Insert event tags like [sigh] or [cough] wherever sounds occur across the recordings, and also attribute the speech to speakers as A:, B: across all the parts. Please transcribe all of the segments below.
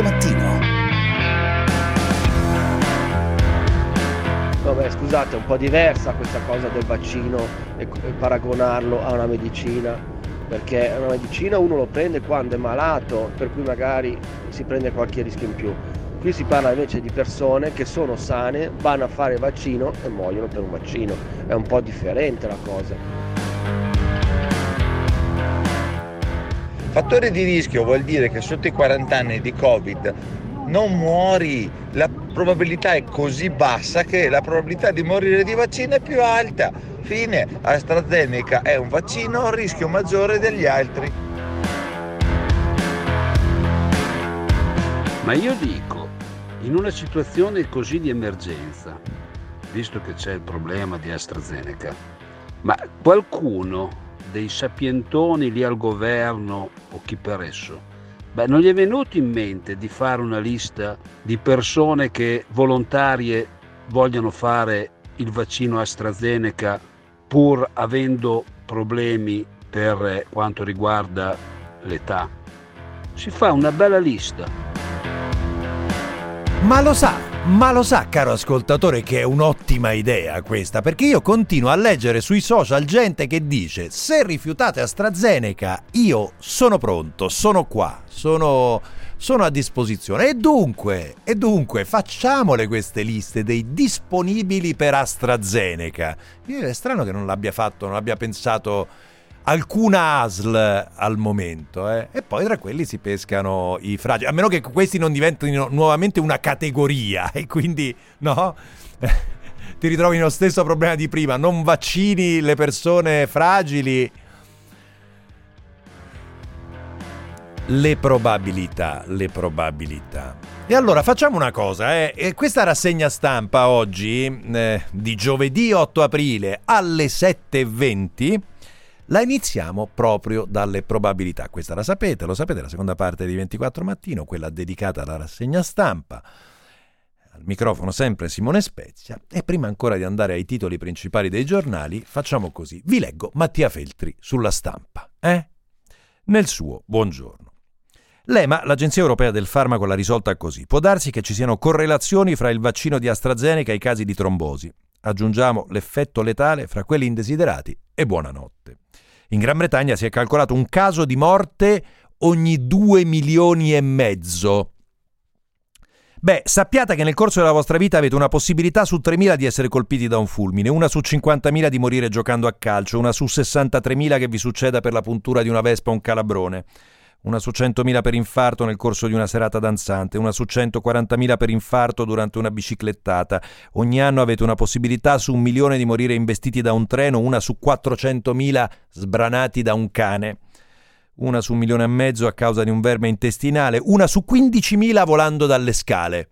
A: 24 mattino.
B: Vabbè, scusate, è un po' diversa questa cosa del vaccino e paragonarlo a una medicina, perché una medicina uno lo prende quando è malato, per cui magari si prende qualche rischio in più. Qui si parla invece di persone che sono sane, vanno a fare il vaccino e muoiono per un vaccino. È un po' differente la cosa.
C: Fattore di rischio vuol dire che sotto i 40 anni di Covid non muori, la probabilità è così bassa che la probabilità di morire di vaccino è più alta. Fine, AstraZeneca è un vaccino a rischio maggiore degli altri.
D: Ma io dico, in una situazione così di emergenza, visto che c'è il problema di AstraZeneca, ma qualcuno dei sapientoni lì al governo o chi per esso, beh, non gli è venuto in mente di fare una lista di persone che volontarie vogliono fare il vaccino AstraZeneca pur avendo problemi per quanto riguarda l'età. Si fa una bella lista.
E: Ma lo sa, ma lo sa, caro ascoltatore, che è un'ottima idea questa, perché io continuo a leggere sui social gente che dice se rifiutate AstraZeneca io sono pronto, sono qua, sono, sono a disposizione. E dunque, e dunque, facciamole queste liste dei disponibili per AstraZeneca. È strano che non l'abbia fatto, non abbia pensato alcuna ASL al momento eh? e poi tra quelli si pescano i fragili a meno che questi non diventino nuovamente una categoria [laughs] e quindi no [laughs] ti ritrovi nello stesso problema di prima non vaccini le persone fragili le probabilità le probabilità e allora facciamo una cosa, eh. questa rassegna stampa oggi, eh, di giovedì 8 aprile alle 7.20, la iniziamo proprio dalle probabilità. Questa la sapete, lo sapete, la seconda parte di 24 mattino, quella dedicata alla rassegna stampa. Al microfono sempre Simone Spezia e prima ancora di andare ai titoli principali dei giornali, facciamo così. Vi leggo Mattia Feltri sulla stampa, eh? Nel suo buongiorno. L'EMA, l'Agenzia Europea del Farmaco, l'ha risolta così. Può darsi che ci siano correlazioni fra il vaccino di AstraZeneca e i casi di trombosi. Aggiungiamo l'effetto letale fra quelli indesiderati e buonanotte. In Gran Bretagna si è calcolato un caso di morte ogni 2 milioni e mezzo. Beh, sappiate che nel corso della vostra vita avete una possibilità su 3.000 di essere colpiti da un fulmine, una su 50.000 di morire giocando a calcio, una su 63.000 che vi succeda per la puntura di una vespa o un calabrone una su 100.000 per infarto nel corso di una serata danzante, una su 140.000 per infarto durante una biciclettata. Ogni anno avete una possibilità su un milione di morire investiti da un treno, una su 400.000 sbranati da un cane, una su un milione e mezzo a causa di un verme intestinale, una su 15.000 volando dalle scale.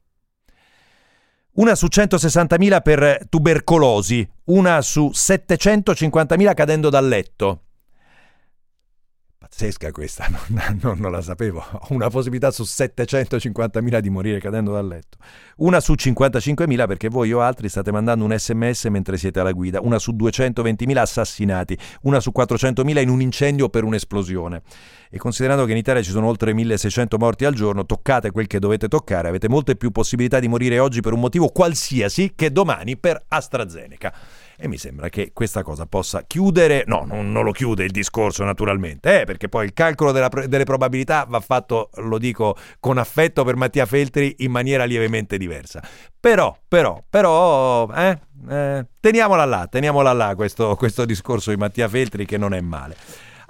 E: Una su 160.000 per tubercolosi, una su 750.000 cadendo dal letto pazzesca questa, [laughs] non, non, non, la sapevo. Ho una possibilità su 750.000 di morire cadendo dal letto. Una su 55.000 perché voi o altri state mandando un sms mentre siete alla guida. Una su 220.000 assassinati. Una su 400.000 in un incendio per un'esplosione. E considerando che in Italia ci sono oltre 1.600 morti al giorno, toccate quel che dovete toccare. Avete molte più possibilità di morire oggi per un motivo qualsiasi che domani per AstraZeneca e mi sembra che questa cosa possa chiudere, no, non, non lo chiude il discorso naturalmente, eh, perché poi il calcolo della, delle probabilità va fatto, lo dico con affetto per Mattia Feltri, in maniera lievemente diversa. Però, però, però, eh, eh, teniamola là, teniamola là questo, questo discorso di Mattia Feltri che non è male.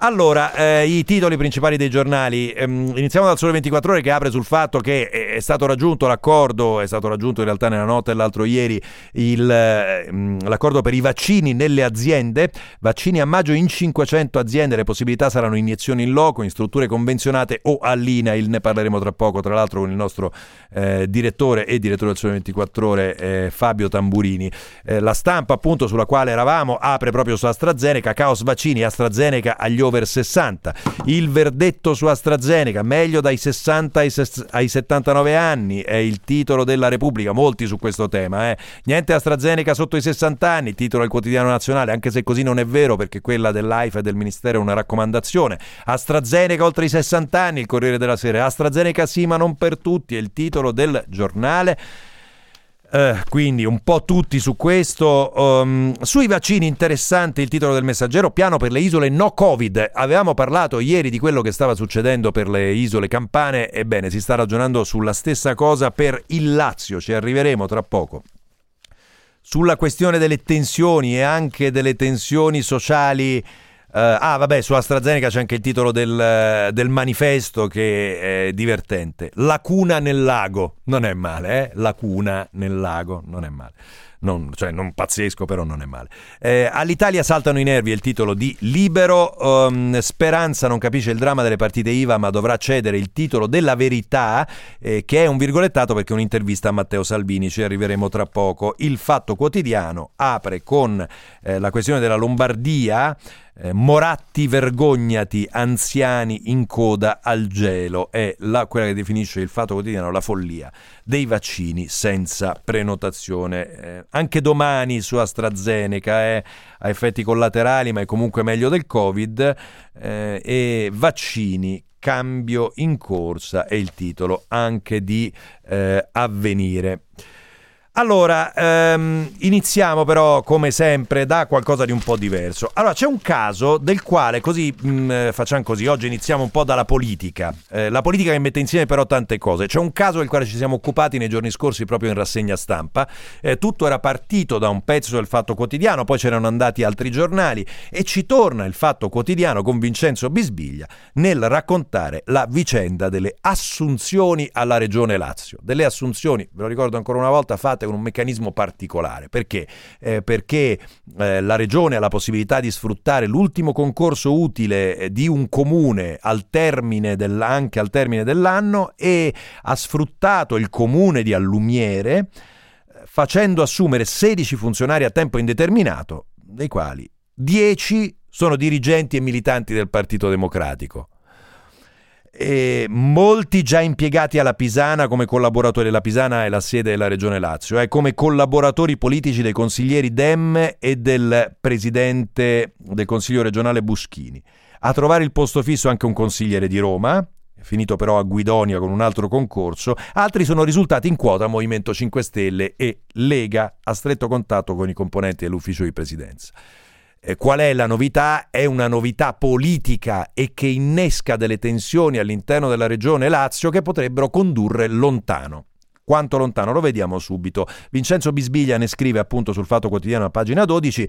E: Allora, eh, i titoli principali dei giornali. Ehm, iniziamo dal Sole 24 Ore che apre sul fatto che è stato raggiunto l'accordo, è stato raggiunto in realtà nella notte e l'altro ieri, il, ehm, l'accordo per i vaccini nelle aziende. Vaccini a maggio in 500 aziende, le possibilità saranno iniezioni in loco, in strutture convenzionate o all'INAIL, ne parleremo tra poco, tra l'altro con il nostro eh, direttore e direttore del Sole 24 Ore eh, Fabio Tamburini. Eh, la stampa appunto sulla quale eravamo apre proprio su AstraZeneca, caos vaccini, AstraZeneca agli over 60. Il verdetto su AstraZeneca, meglio dai 60 ai, ses- ai 79 anni, è il titolo della Repubblica, molti su questo tema. Eh. Niente AstraZeneca sotto i 60 anni, titolo del quotidiano nazionale, anche se così non è vero perché quella dell'AIFA e del Ministero è una raccomandazione. AstraZeneca oltre i 60 anni, il Corriere della Sera. AstraZeneca sì ma non per tutti, è il titolo del giornale. Uh, quindi un po' tutti su questo. Um, sui vaccini, interessante il titolo del messaggero, piano per le isole no Covid. Avevamo parlato ieri di quello che stava succedendo per le isole campane, ebbene si sta ragionando sulla stessa cosa per il Lazio, ci arriveremo tra poco. Sulla questione delle tensioni e anche delle tensioni sociali ah, vabbè, su AstraZeneca c'è anche il titolo del, del, manifesto che è divertente. Lacuna nel lago. Non è male, eh? Lacuna nel lago, non è male non, cioè non pazzesco, però non è male. Eh, all'Italia saltano i nervi è il titolo di Libero. Um, Speranza non capisce il dramma delle partite IVA, ma dovrà cedere il titolo della verità, eh, che è un virgolettato perché è un'intervista a Matteo Salvini. Ci arriveremo tra poco. Il Fatto Quotidiano apre con eh, la questione della Lombardia. Eh, Moratti vergognati, anziani in coda al gelo, è la, quella che definisce il fatto quotidiano la follia dei vaccini senza prenotazione. Eh, anche domani su AstraZeneca eh, ha effetti collaterali, ma è comunque meglio del Covid. Eh, e vaccini cambio in corsa è il titolo anche di eh, avvenire. Allora, ehm, iniziamo però come sempre da qualcosa di un po' diverso. Allora, c'è un caso del quale così mh, mm, facciamo così, oggi iniziamo un po' dalla politica. Eh, la politica che mette insieme però tante cose. C'è un caso del quale ci siamo occupati nei giorni scorsi proprio in rassegna stampa. Eh, tutto era partito da un pezzo del Fatto Quotidiano, poi c'erano andati altri giornali e ci torna il Fatto Quotidiano con Vincenzo Bisbiglia nel raccontare la vicenda delle assunzioni alla Regione Lazio. Delle assunzioni, ve lo ricordo ancora una volta, fatte con un meccanismo particolare. Perché? Eh, perché eh, la regione ha la possibilità di sfruttare l'ultimo concorso utile eh, di un comune al termine anche al termine dell'anno e ha sfruttato il comune di Allumiere eh, facendo assumere 16 funzionari a tempo indeterminato, dei quali 10 sono dirigenti e militanti del Partito Democratico e molti già impiegati alla Pisana come collaboratori. La Pisana è la sede della Regione Lazio, eh, come collaboratori politici dei consiglieri Dem e del presidente del Consiglio regionale Buschini. A trovare il posto fisso anche un consigliere di Roma, finito però a Guidonia con un altro concorso, altri sono risultati in quota Movimento 5 Stelle e Lega a stretto contatto con i componenti dell'ufficio di presidenza. Eh, qual è la novità? È una novità politica e che innesca delle tensioni all'interno della regione Lazio che potrebbero condurre lontano. Quanto lontano? Lo vediamo subito. Vincenzo Bisbiglia ne scrive appunto sul Fatto Quotidiano a pagina 12.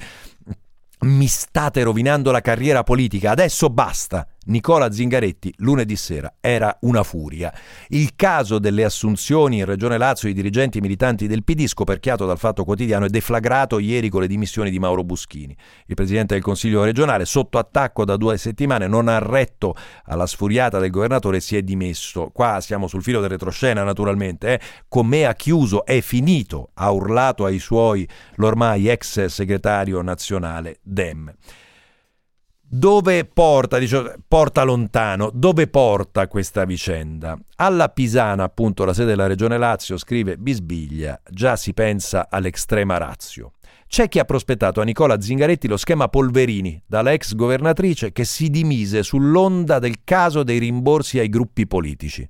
E: Mi state rovinando la carriera politica, adesso basta. Nicola Zingaretti lunedì sera era una furia. Il caso delle assunzioni in Regione Lazio di dirigenti militanti del PD, scoperchiato dal Fatto Quotidiano, è deflagrato ieri con le dimissioni di Mauro Buschini. Il presidente del Consiglio regionale, sotto attacco da due settimane, non ha retto alla sfuriata del governatore e si è dimesso. Qua siamo sul filo del retroscena, naturalmente. Eh. Ha chiuso, è finito, ha urlato ai suoi l'ormai ex segretario nazionale Dem. Dove porta, dice, porta lontano, dove porta questa vicenda? Alla Pisana, appunto, la sede della Regione Lazio, scrive Bisbiglia, già si pensa all'estrema razio. C'è chi ha prospettato a Nicola Zingaretti lo schema Polverini, dalla ex governatrice che si dimise sull'onda del caso dei rimborsi ai gruppi politici.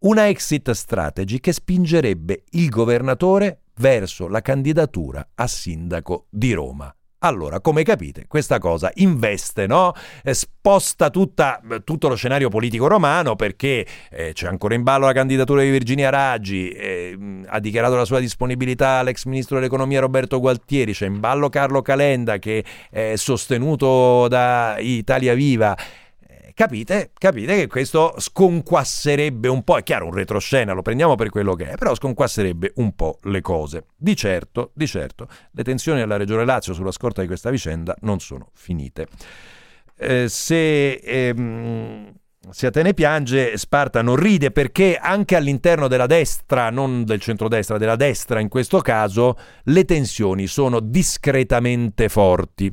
E: Una exit strategy che spingerebbe il governatore verso la candidatura a sindaco di Roma. Allora, come capite, questa cosa investe, no? Eh, sposta tutta, tutto lo scenario politico romano perché eh, c'è ancora in ballo la candidatura di Virginia Raggi, eh, ha dichiarato la sua disponibilità l'ex ministro dell'economia Roberto Gualtieri, c'è in ballo Carlo Calenda che è sostenuto da Italia Viva capite, capite che questo sconquasserebbe un po', è chiaro un retroscena, lo prendiamo per quello che è, però sconquasserebbe un po' le cose. Di certo, di certo, le tensioni alla Regione Lazio sulla scorta di questa vicenda non sono finite. Eh, se... Ehm, se Atene piange, Sparta non ride perché anche all'interno della destra, non del centrodestra, della destra in questo caso, le tensioni sono discretamente forti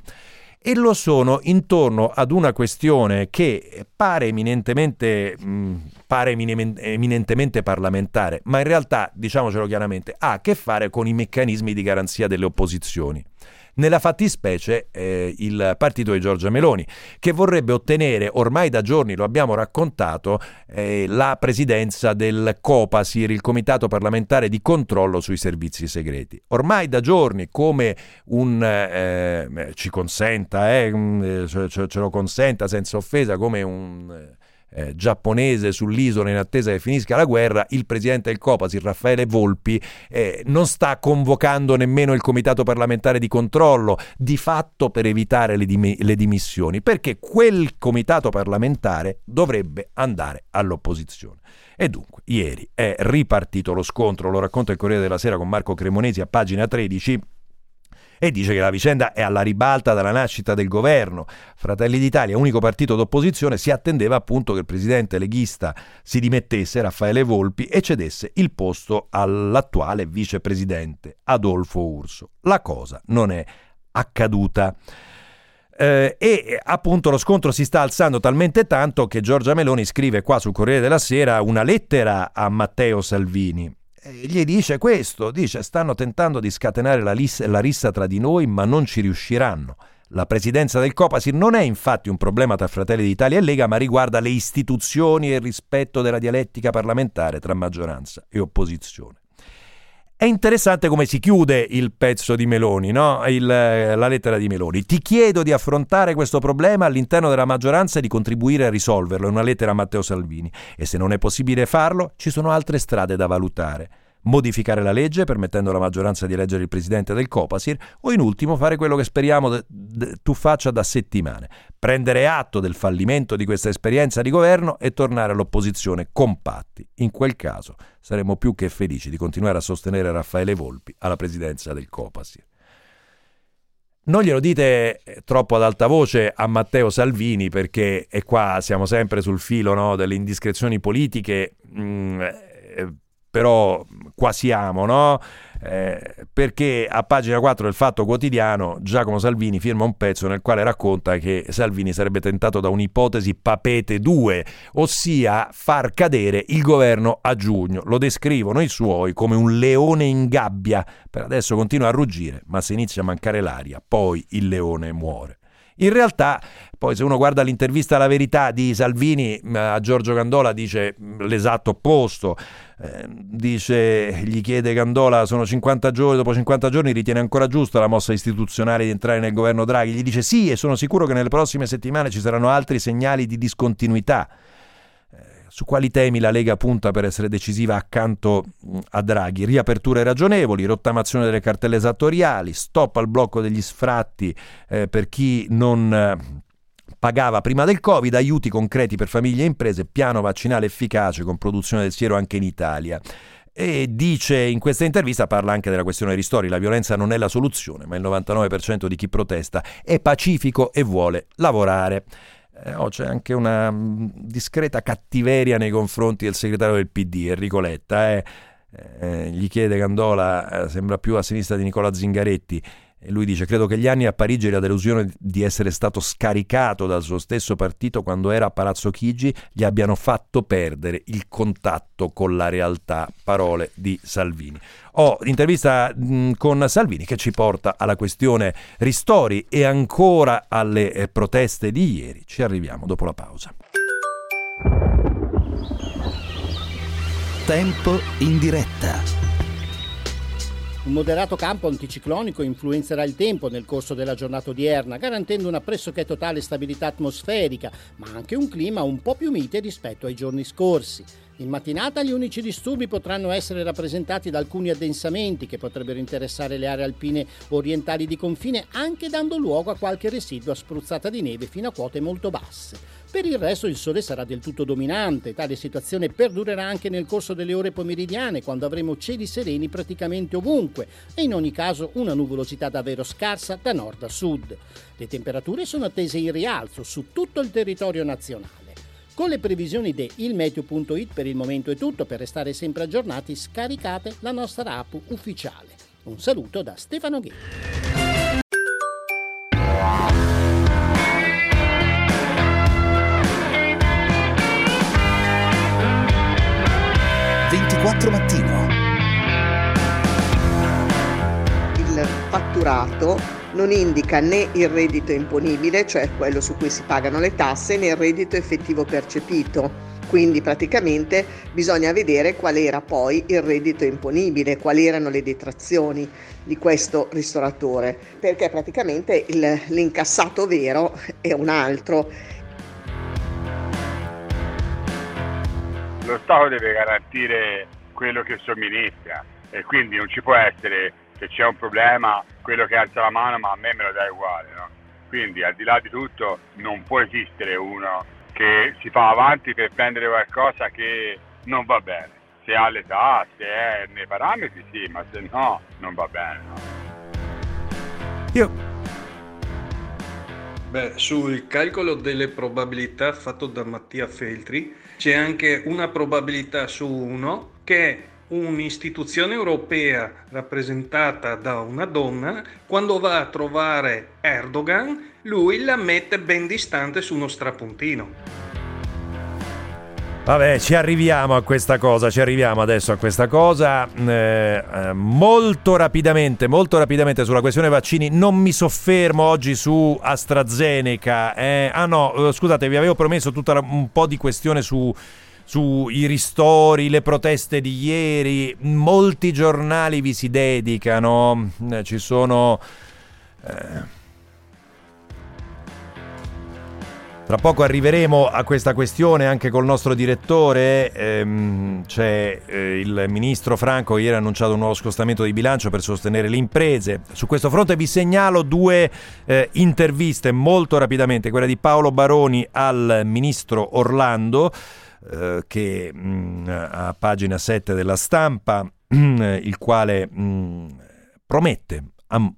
E: e lo sono intorno ad una questione che pare eminentemente, mh, pare eminentemente parlamentare, ma in realtà, diciamocelo chiaramente, ha a che fare con i meccanismi di garanzia delle opposizioni nella fattispecie eh, il partito di Giorgia Meloni, che vorrebbe ottenere, ormai da giorni lo abbiamo raccontato, eh, la presidenza del COPASIR, il Comitato parlamentare di controllo sui servizi segreti. Ormai da giorni, come un eh, ci consenta, eh, ce, ce, lo consenta senza offesa, come un eh, giapponese sull'isola in attesa che finisca la guerra, il presidente del Copasir, Raffaele Volpi, eh, non sta convocando nemmeno il comitato parlamentare di controllo, di fatto per evitare le, dim- le dimissioni, perché quel comitato parlamentare dovrebbe andare all'opposizione. E dunque, ieri è ripartito lo scontro, lo racconta il Corriere della Sera con Marco Cremonesi a pagina 13 e dice che la vicenda è alla ribalta dalla nascita del governo. Fratelli d'Italia, unico partito d'opposizione, si attendeva appunto che il presidente leghista si dimettesse, Raffaele Volpi, e cedesse il posto all'attuale vicepresidente Adolfo Urso. La cosa non è accaduta. Eh, e appunto lo scontro si sta alzando talmente tanto che Giorgia Meloni scrive qua sul Corriere della Sera una lettera a Matteo Salvini gli dice questo, dice stanno tentando di scatenare la, lis- la rissa tra di noi ma non ci riusciranno. La presidenza del Copasir non è infatti un problema tra Fratelli d'Italia e Lega, ma riguarda le istituzioni e il rispetto della dialettica parlamentare tra maggioranza e opposizione. È interessante come si chiude il pezzo di Meloni, no? il, la lettera di Meloni. Ti chiedo di affrontare questo problema all'interno della maggioranza e di contribuire a risolverlo. È una lettera a Matteo Salvini. E se non è possibile farlo, ci sono altre strade da valutare modificare la legge permettendo alla maggioranza di eleggere il presidente del Copasir o in ultimo fare quello che speriamo de- de- tu faccia da settimane, prendere atto del fallimento di questa esperienza di governo e tornare all'opposizione compatti. In quel caso saremo più che felici di continuare a sostenere Raffaele Volpi alla presidenza del Copasir. Non glielo dite troppo ad alta voce a Matteo Salvini perché, e qua siamo sempre sul filo no, delle indiscrezioni politiche, mh, mm, eh, però qua siamo, no? Eh, perché a pagina 4 del Fatto Quotidiano Giacomo Salvini firma un pezzo nel quale racconta che Salvini sarebbe tentato da un'ipotesi papete 2, ossia far cadere il governo a giugno. Lo descrivono i suoi come un leone in gabbia. Per adesso continua a ruggire, ma se inizia a mancare l'aria, poi il leone muore. In realtà, poi se uno guarda l'intervista alla verità di Salvini a Giorgio Gandola dice l'esatto opposto. Eh, dice, gli chiede Gandola, sono 50 giorni, dopo 50 giorni ritiene ancora giusta la mossa istituzionale di entrare nel governo Draghi? Gli dice sì e sono sicuro che nelle prossime settimane ci saranno altri segnali di discontinuità. Su quali temi la Lega punta per essere decisiva accanto a Draghi? Riaperture ragionevoli, rottamazione delle cartelle esattoriali, stop al blocco degli sfratti eh, per chi non eh, pagava prima del Covid, aiuti concreti per famiglie e imprese, piano vaccinale efficace con produzione del siero anche in Italia. E dice in questa intervista, parla anche della questione ristori, la violenza non è la soluzione, ma il 99% di chi protesta è pacifico e vuole lavorare eh, oh, c'è anche una mm, discreta cattiveria nei confronti del segretario del PD, Enrico Letta. Eh. Eh, gli chiede Gandola, eh, sembra più a sinistra di Nicola Zingaretti, e lui dice: Credo che gli anni a Parigi e la delusione di essere stato scaricato dal suo stesso partito quando era a Palazzo Chigi gli abbiano fatto perdere il contatto con la realtà. Parole di Salvini. Ho intervista mh, con Salvini che ci porta alla questione ristori e ancora alle eh, proteste di ieri. Ci arriviamo dopo la pausa.
A: Tempo in diretta.
F: Un moderato campo anticiclonico influenzerà il tempo nel corso della giornata odierna, garantendo una pressoché totale stabilità atmosferica, ma anche un clima un po' più mite rispetto ai giorni scorsi. In mattinata gli unici disturbi potranno essere rappresentati da alcuni addensamenti che potrebbero interessare le aree alpine orientali di confine, anche dando luogo a qualche residua spruzzata di neve fino a quote molto basse. Per il resto il sole sarà del tutto dominante, tale situazione perdurerà anche nel corso delle ore pomeridiane quando avremo cieli sereni praticamente ovunque e in ogni caso una nuvolosità davvero scarsa da nord a sud. Le temperature sono attese in rialzo su tutto il territorio nazionale. Con le previsioni di ilmeteo.it per il momento è tutto, per restare sempre aggiornati scaricate la nostra app ufficiale. Un saluto da Stefano Ghetti.
G: Fatturato, non indica né il reddito imponibile, cioè quello su cui si pagano le tasse, né il reddito effettivo percepito. Quindi praticamente bisogna vedere qual era poi il reddito imponibile, quali erano le detrazioni di questo ristoratore, perché praticamente il, l'incassato vero è un altro.
H: Lo Stato deve garantire quello che somministra e quindi non ci può essere se c'è un problema quello che alza la mano ma a me me lo dai uguale. No? Quindi al di là di tutto non può esistere uno che si fa avanti per prendere qualcosa che non va bene. Se ha l'età, se è nei parametri, sì, ma se no, non va bene. No?
E: Io
I: Beh, sul calcolo delle probabilità fatto da Mattia Feltri c'è anche una probabilità su uno che un'istituzione europea rappresentata da una donna, quando va a trovare Erdogan, lui la mette ben distante su uno strapuntino.
E: Vabbè, ci arriviamo a questa cosa, ci arriviamo adesso a questa cosa. Eh, eh, molto rapidamente, molto rapidamente sulla questione vaccini, non mi soffermo oggi su AstraZeneca. Eh, ah no, eh, scusate, vi avevo promesso tutta la, un po' di questione su sui ristori, le proteste di ieri, molti giornali vi si dedicano, eh, ci sono... Eh, Tra poco arriveremo a questa questione anche col nostro direttore. Ehm, c'è eh, il ministro Franco ieri ha annunciato un nuovo scostamento di bilancio per sostenere le imprese. Su questo fronte vi segnalo due eh, interviste molto rapidamente, quella di Paolo Baroni al ministro Orlando eh, che mh, mm, a pagina 7 della stampa, [clears throat] il quale mh, mm, promette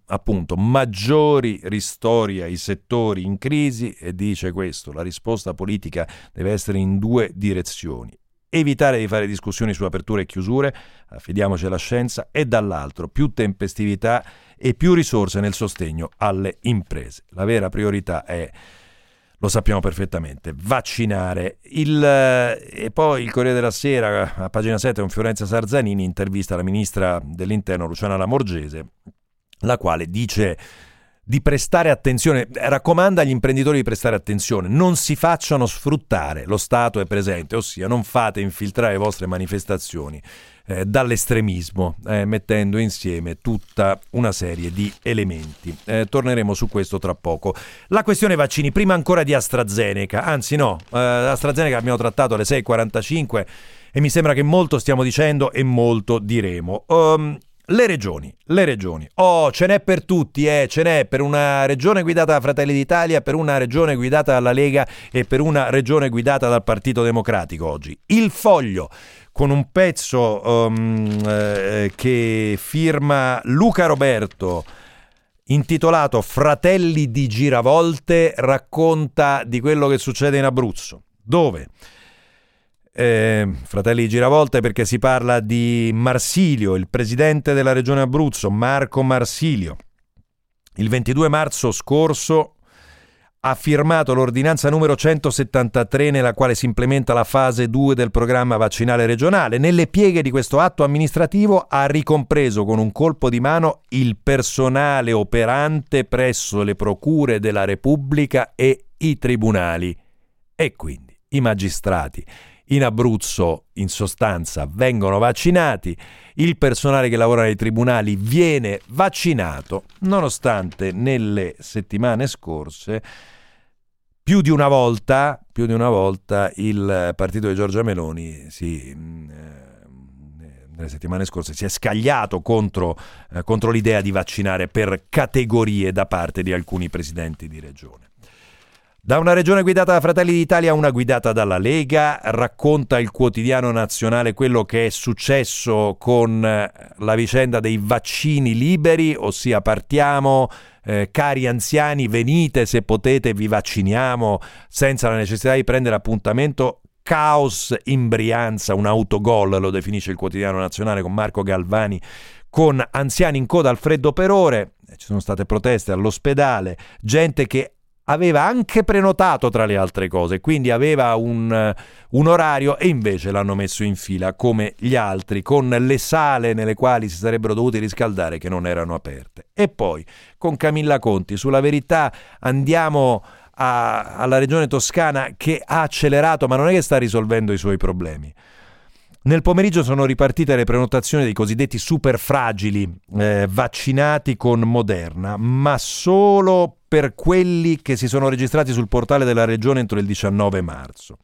E: appunto maggiori ristori ai settori in crisi e dice questo, la risposta politica deve essere in due direzioni. Evitare di fare discussioni su aperture e chiusure, affidiamoci alla scienza, e dall'altro più tempestività e più risorse nel sostegno alle imprese. La vera priorità è lo sappiamo perfettamente, vaccinare. Il, e poi il Corriere della Sera, a pagina 7, con Fiorenza Sarzanini, intervista la ministra dell'Interno Luciana Lamorgese, la quale dice di prestare attenzione, raccomanda agli imprenditori di prestare attenzione, non si facciano sfruttare, lo Stato è presente, ossia non fate infiltrare le vostre manifestazioni eh, dall'estremismo, eh, mettendo insieme tutta una serie di elementi. Eh, torneremo su questo tra poco. La questione vaccini, prima ancora di AstraZeneca, anzi no, eh, AstraZeneca abbiamo trattato alle 6.45 e mi sembra che molto stiamo dicendo e molto diremo. Um, le regioni, le regioni. Oh, ce n'è per tutti, eh, ce n'è per una regione guidata da Fratelli d'Italia, per una regione guidata dalla Lega e per una regione guidata dal Partito Democratico oggi. Il foglio con un pezzo um, eh, che firma Luca Roberto intitolato Fratelli di Giravolte racconta di quello che succede in Abruzzo. Dove? Eh, Fratelli Giravolte perché si parla di Marsilio, il presidente della regione Abruzzo, Marco Marsilio. Il 22 marzo scorso ha firmato l'ordinanza numero 173 nella quale si implementa la fase 2 del programma vaccinale regionale. Nelle pieghe di questo atto amministrativo ha ricompreso con un colpo di mano il personale operante presso le procure della Repubblica e i tribunali e quindi i magistrati in Abruzzo in sostanza vengono vaccinati, il personale che lavora nei tribunali viene vaccinato, nonostante nelle settimane scorse più di una volta, più di una volta il partito di Giorgia Meloni si, eh, nelle settimane scorse si è scagliato contro, eh, contro l'idea di vaccinare per categorie da parte di alcuni presidenti di regione. Da una regione guidata da Fratelli d'Italia a una guidata dalla Lega, racconta il quotidiano nazionale quello che è successo con eh, la vicenda dei vaccini liberi, ossia partiamo, eh, cari anziani, venite se potete, vi vacciniamo senza la necessità di prendere appuntamento. Caos in Brianza, un autogol, lo definisce il quotidiano nazionale con Marco Galvani, con anziani in coda al freddo per ore, ci sono state proteste all'ospedale, gente che aveva anche prenotato tra le altre cose, quindi aveva un, un, orario e invece l'hanno messo in fila come gli altri, con le sale nelle quali si sarebbero dovuti riscaldare che non erano aperte. E poi con Camilla Conti, sulla verità andiamo a, alla regione toscana che ha accelerato, ma non è che sta risolvendo i suoi problemi. Nel pomeriggio sono ripartite le prenotazioni dei cosiddetti super fragili eh, vaccinati con Moderna, ma solo per quelli che si sono registrati sul portale della regione entro il 19 marzo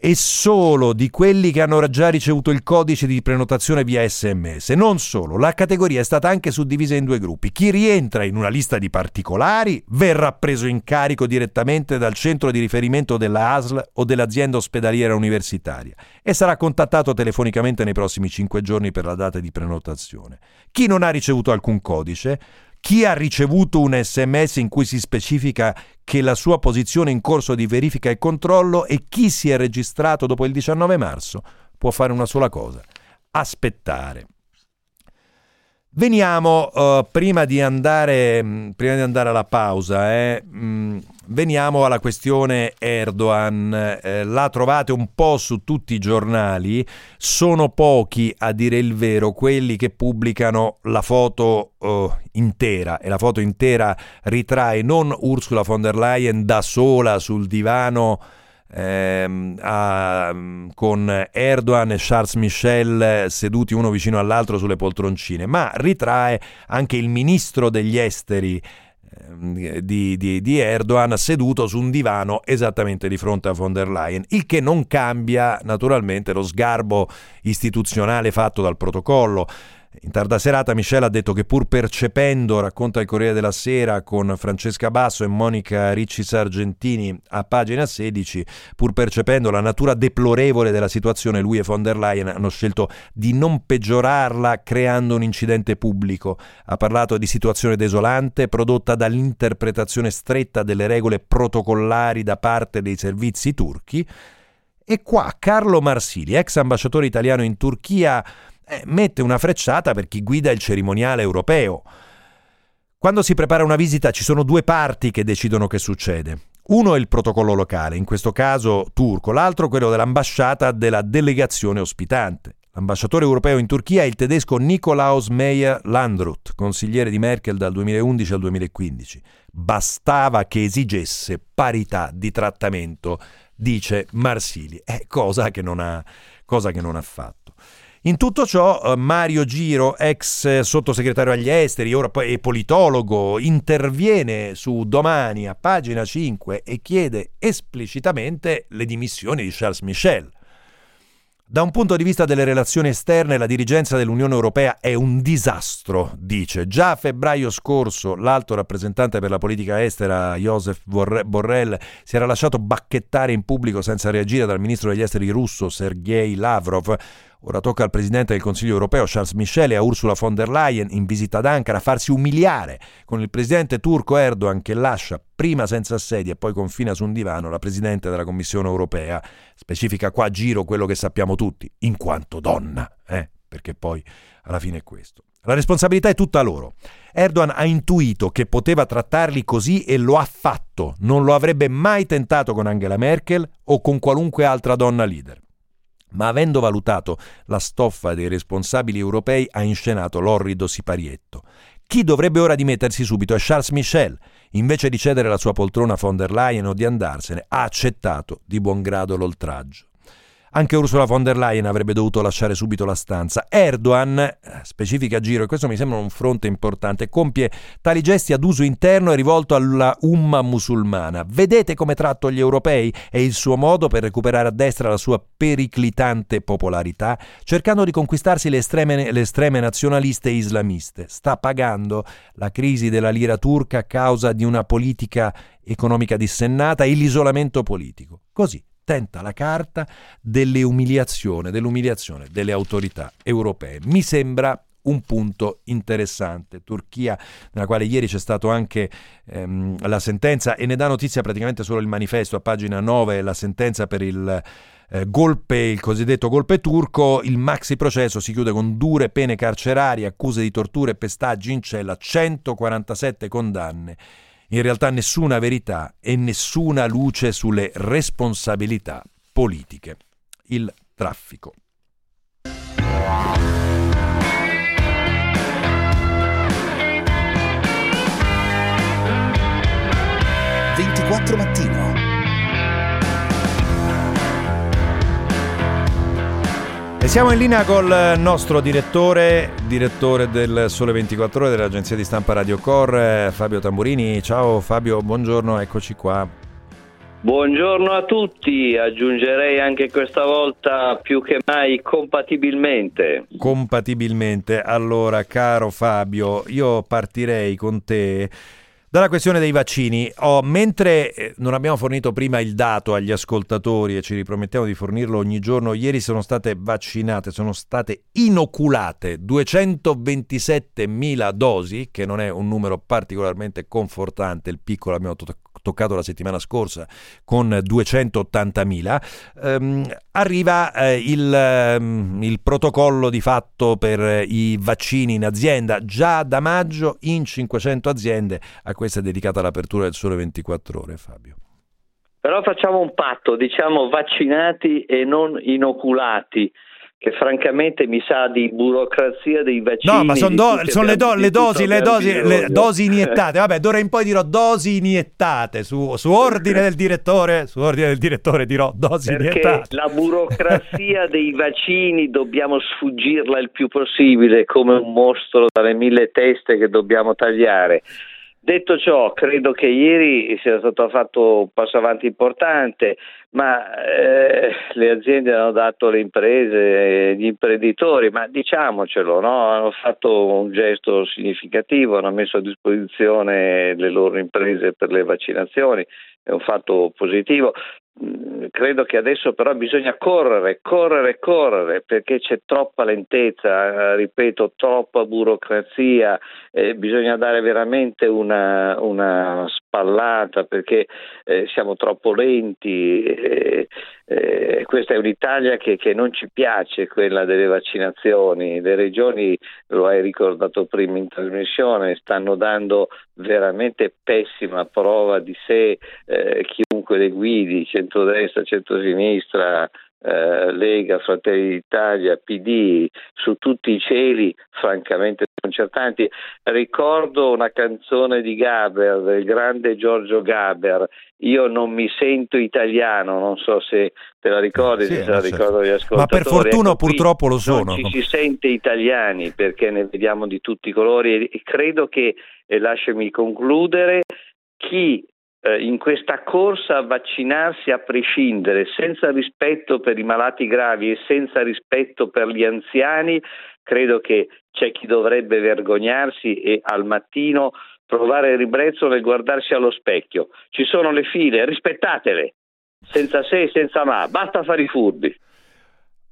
E: e solo di quelli che hanno già ricevuto il codice di prenotazione via sms. Non solo, la categoria è stata anche suddivisa in due gruppi. Chi rientra in una lista di particolari verrà preso in carico direttamente dal centro di riferimento della ASL o dell'azienda ospedaliera universitaria e sarà contattato telefonicamente nei prossimi cinque giorni per la data di prenotazione. Chi non ha ricevuto alcun codice chi ha ricevuto un sms in cui si specifica che la sua posizione in corso di verifica e controllo e chi si è registrato dopo il 19 marzo può fare una sola cosa, aspettare. Veniamo, uh, prima, di andare, mm, prima, di andare, alla pausa, eh, mh, mm, veniamo alla questione Erdogan. Eh, la trovate un po' su tutti i giornali, sono pochi a dire il vero quelli che pubblicano la foto uh, intera e la foto intera ritrae non Ursula von der Leyen da sola sul divano ehm, a, con Erdogan e Charles Michel seduti uno vicino all'altro sulle poltroncine, ma ritrae anche il ministro degli esteri di, di, di, Erdogan seduto su un divano esattamente di fronte a von der Leyen, il che non cambia naturalmente lo sgarbo istituzionale fatto dal protocollo. In tarda serata Michel ha detto che pur percependo, racconta il Corriere della Sera con Francesca Basso e Monica Ricci Sargentini a pagina 16, pur percependo la natura deplorevole della situazione, lui e von der Leyen hanno scelto di non peggiorarla creando un incidente pubblico. Ha parlato di situazione desolante prodotta dall'interpretazione stretta delle regole protocollari da parte dei servizi turchi. E qua Carlo Marsili, ex ambasciatore italiano in Turchia, eh, mette una frecciata per chi guida il cerimoniale europeo. Quando si prepara una visita ci sono due parti che decidono che succede. Uno è il protocollo locale, in questo caso turco, l'altro quello dell'ambasciata della delegazione ospitante. L'ambasciatore europeo in Turchia è il tedesco Nikolaus Meyer Landrut, consigliere di Merkel dal 2011 al 2015. Bastava che esigesse parità di trattamento, dice Marsili, è cosa che ha, cosa che non ha fatto. In tutto ciò, eh, Mario Giro, ex sottosegretario agli esteri ora poi politologo, interviene su domani a pagina 5 e chiede esplicitamente le dimissioni di Charles Michel. Da un punto di vista delle relazioni esterne, la dirigenza dell'Unione Europea è un disastro, dice. Già a febbraio scorso l'alto rappresentante per la politica estera, Joseph Borrell, si era lasciato bacchettare in pubblico senza reagire dal ministro degli esteri russo, Sergei Lavrov, Ora tocca al Presidente del Consiglio europeo Charles Michel e a Ursula von der Leyen in visita ad Ankara farsi umiliare con il Presidente turco Erdogan che lascia prima senza sedia e poi confina su un divano la Presidente della Commissione europea. Specifica qua a giro quello che sappiamo tutti, in quanto donna, eh? perché poi alla fine è questo. La responsabilità è tutta loro. Erdogan ha intuito che poteva trattarli così e lo ha fatto. Non lo avrebbe mai tentato con Angela Merkel o con qualunque altra donna leader ma avendo valutato la stoffa dei responsabili europei ha inscenato l'orrido siparietto. Chi dovrebbe ora dimettersi subito è Charles Michel. Invece di cedere la sua poltrona a von der Leyen o di andarsene, ha accettato di buon grado l'oltraggio. Anche Ursula von der Leyen avrebbe dovuto lasciare subito la stanza. Erdogan, specifica giro, e questo mi sembra un fronte importante, compie tali gesti ad uso interno e rivolto alla umma musulmana. Vedete come tratto gli europei? È il suo modo per recuperare a destra la sua periclitante popolarità, cercando di conquistarsi le estreme, le estreme nazionaliste islamiste. Sta pagando la crisi della lira turca a causa di una politica economica dissennata e l'isolamento politico. Così tenta la carta dell'umiliazione, dell'umiliazione delle autorità europee. Mi sembra un punto interessante. Turchia, nella quale ieri c'è stata anche ehm, la sentenza, e ne dà notizia praticamente solo il manifesto, a pagina 9, la sentenza per il eh, golpe, il cosiddetto golpe turco, il maxi processo si chiude con dure pene carcerarie, accuse di torture e pestaggi in cella, 147 condanne in realtà nessuna verità e nessuna luce sulle responsabilità politiche. Il traffico.
A: 24 mattino.
E: E siamo in linea col nostro direttore, direttore del Sole 24 Ore dell'agenzia di stampa Radio Core, Fabio Tamburini. Ciao Fabio, buongiorno, eccoci qua.
J: Buongiorno a tutti, aggiungerei anche questa volta più che mai compatibilmente.
E: Compatibilmente, allora caro Fabio, io partirei con te dalla questione dei vaccini, oh, mentre eh, non abbiamo fornito prima il dato agli ascoltatori e ci ripromettiamo di fornirlo ogni giorno, ieri sono state vaccinate, sono state inoculate 227.000 dosi, che non è un numero particolarmente confortante, il piccolo abbiamo toccato la settimana scorsa con 280.000, ehm, arriva eh, il, ehm, il, protocollo di fatto per i vaccini in azienda. Già da maggio in 500 aziende, a questa è dedicata l'apertura del Sole 24 Ore, Fabio.
J: Però facciamo un patto, diciamo vaccinati e non inoculati che francamente mi sa di burocrazia dei vaccini.
E: No, ma sono do- son le, do- le, dosi, le, dosi, le dosi iniettate. Vabbè, d'ora in poi dirò dosi iniettate su, su ordine del direttore. Su ordine del direttore dirò dosi
J: Perché
E: iniettate.
J: La burocrazia [laughs] dei vaccini dobbiamo sfuggirla il più possibile, come un mostro dalle mille teste che dobbiamo tagliare. Detto ciò, credo che ieri sia stato fatto un passo avanti importante, ma eh, le aziende hanno dato le imprese, gli imprenditori, ma diciamocelo, no? hanno fatto un gesto significativo, hanno messo a disposizione le loro imprese per le vaccinazioni, è un fatto positivo. Mm, credo che adesso però bisogna correre, correre, correre perché c'è troppa lentezza, eh, ripeto, troppa burocrazia, eh, bisogna dare veramente una, una spallata perché eh, siamo troppo lenti. Eh, eh, questa è un'Italia che, che, non ci piace, quella delle vaccinazioni. Le regioni, lo hai ricordato prima in trasmissione, stanno dando veramente pessima prova di sé, eh, chiunque le guidi, centrodestra, centrosinistra, eh, Lega, Fratelli d'Italia, PD, su tutti i cieli, francamente sconcertanti. Ricordo una canzone di Gaber, del grande Giorgio Gaber, Io non mi sento italiano, non so se te la ricordi, sì, se la certo. ricordo gli ascoltatori.
E: Ma per fortuna ecco, purtroppo lo sono.
J: Non ci si sente italiani perché ne vediamo di tutti i colori e credo che, e lasciami concludere, chi eh, in questa corsa a vaccinarsi a prescindere, senza rispetto per i malati gravi e senza rispetto per gli anziani, credo che c'è chi dovrebbe vergognarsi e al mattino provare il ribrezzo nel guardarsi allo specchio. Ci sono le file, rispettatele, senza se e senza ma, basta fare i furbi.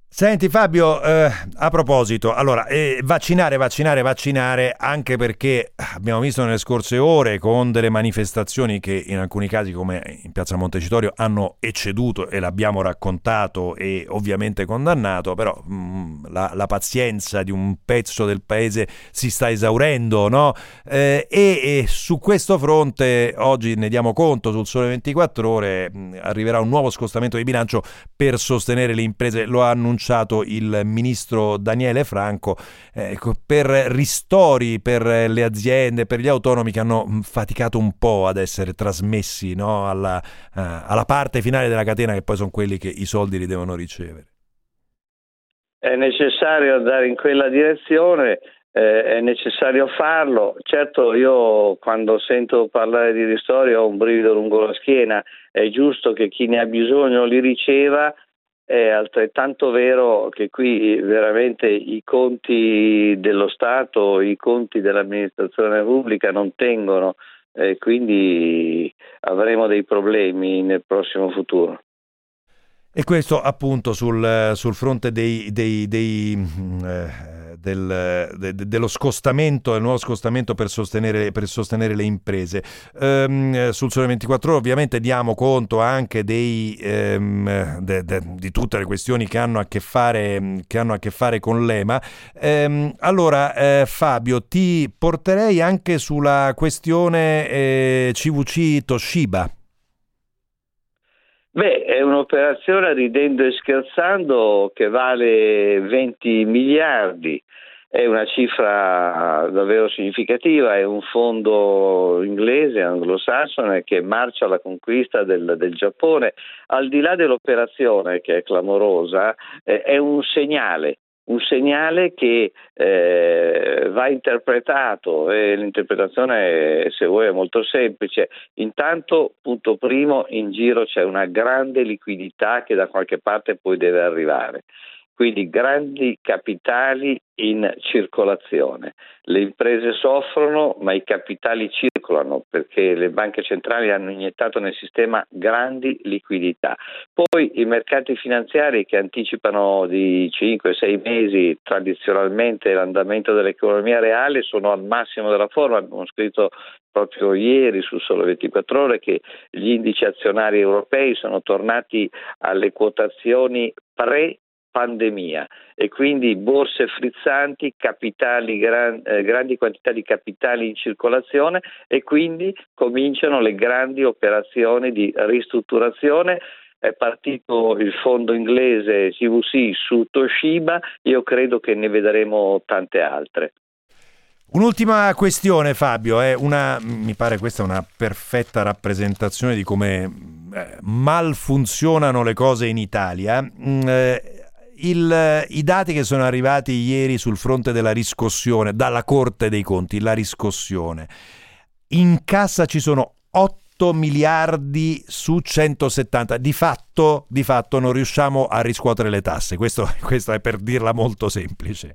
E: Senti Fabio, eh, a proposito, allora, eh, vaccinare, vaccinare, vaccinare, anche perché abbiamo visto nelle scorse ore con delle manifestazioni che in alcuni casi, come in Piazza Montecitorio, hanno ecceduto e l'abbiamo raccontato e ovviamente condannato, però mh, mm, la, la, pazienza di un pezzo del paese si sta esaurendo, no? Eh, e, e, su questo fronte oggi ne diamo conto sul Sole 24 Ore, mh, mm, arriverà un nuovo scostamento di bilancio per sostenere le imprese, lo ha annunciato annunciato il ministro Daniele Franco eh, per ristori per le aziende, per gli autonomi che hanno faticato un po' ad essere trasmessi no, alla, uh, alla parte finale della catena che poi sono quelli che i soldi li devono ricevere.
J: È necessario andare in quella direzione eh, è necessario farlo. Certo, io quando sento parlare di ristori ho un brivido lungo la schiena, è giusto che chi ne ha bisogno li riceva, è altrettanto vero che qui veramente i conti dello Stato, i conti dell'amministrazione pubblica non tengono e quindi avremo dei problemi nel prossimo futuro.
E: E questo appunto sul, sul fronte dei, dei, dei, eh, del, de, dello scostamento, del nuovo scostamento per sostenere, per sostenere le imprese. Ehm, sul Sole 24 Ore ovviamente diamo conto anche dei, ehm, de, de, di tutte le questioni che hanno a che fare, a che fare con l'EMA. Ehm, allora eh, Fabio, ti porterei anche sulla questione eh, CVC Toshiba.
J: Beh, è un'operazione ridendo e scherzando che vale 20 miliardi, è una cifra davvero significativa, è un fondo inglese, anglosassone, che marcia alla conquista del, del Giappone. Al di là dell'operazione, che è clamorosa, eh, è un segnale un segnale che eh, va interpretato e l'interpretazione se vuoi è molto semplice. Intanto, punto primo, in giro c'è una grande liquidità che da qualche parte poi deve arrivare quindi grandi capitali in circolazione. Le imprese soffrono, ma i capitali circolano perché le banche centrali hanno iniettato nel sistema grandi liquidità. Poi i mercati finanziari che anticipano di 5-6 mesi tradizionalmente l'andamento dell'economia reale sono al massimo della forma. Abbiamo scritto proprio ieri su Solo 24 ore che gli indici azionari europei sono tornati alle quotazioni pre pandemia e quindi borse frizzanti, capitali, gran, eh, grandi quantità di capitali in circolazione e quindi cominciano le grandi operazioni di ristrutturazione è partito il fondo inglese CVC su Toshiba, io credo che ne vedremo tante altre.
E: Un'ultima questione Fabio, una, mi pare questa una perfetta rappresentazione di come eh, mal funzionano le cose in Italia. Il, i dati che sono arrivati ieri sul fronte della riscossione, dalla Corte dei Conti, la riscossione. In cassa ci sono 8 miliardi su 170. Di fatto, di fatto non riusciamo a riscuotere le tasse. Questo, [laughs] questo è per dirla molto semplice.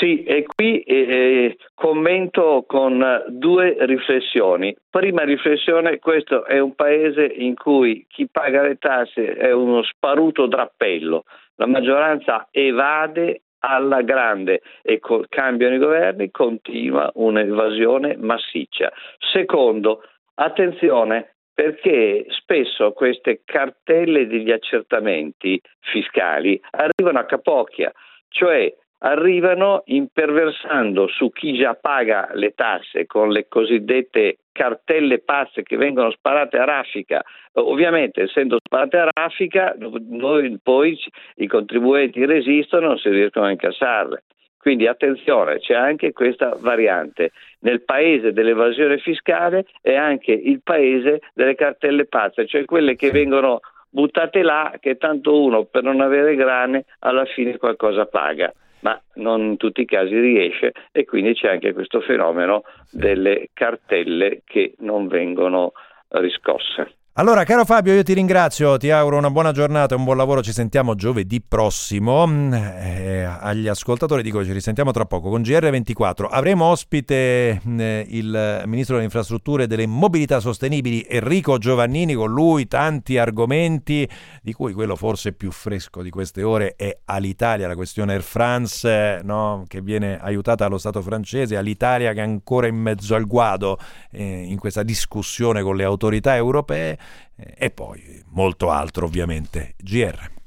J: Sì, e qui eh, commento con due riflessioni. Prima riflessione, questo è un paese in cui chi paga le tasse è uno sparuto drappello, la maggioranza evade alla grande e co- cambiano i governi, continua un'evasione massiccia. Secondo, attenzione perché spesso queste cartelle degli accertamenti fiscali arrivano a capocchia, cioè arrivano imperversando su chi già paga le tasse con le cosiddette cartelle pazze che vengono sparate a raffica. Ovviamente, essendo sparate a raffica, noi poi i contribuenti resistono non si riescono a incassarle. Quindi attenzione, c'è anche questa variante. Nel paese dell'evasione fiscale è anche il paese delle cartelle pazze, cioè quelle che vengono buttate là che tanto uno per non avere grane alla fine qualcosa paga ma non in tutti i casi riesce e quindi c'è anche questo fenomeno delle cartelle che non vengono riscosse.
E: Allora, caro Fabio, io ti ringrazio, ti auguro una buona giornata e un buon lavoro. Ci sentiamo giovedì prossimo. Mm, eh, agli ascoltatori dico ci risentiamo tra poco con GR24. Avremo ospite eh, il ministro delle infrastrutture e delle mobilità sostenibili Enrico Giovannini. Con lui tanti argomenti, di cui quello forse più fresco di queste ore è all'Italia, la questione Air France, eh, no? che viene aiutata dallo Stato francese, all'Italia che è ancora in mezzo al guado eh, in questa discussione con le autorità europee e poi molto altro ovviamente. GR.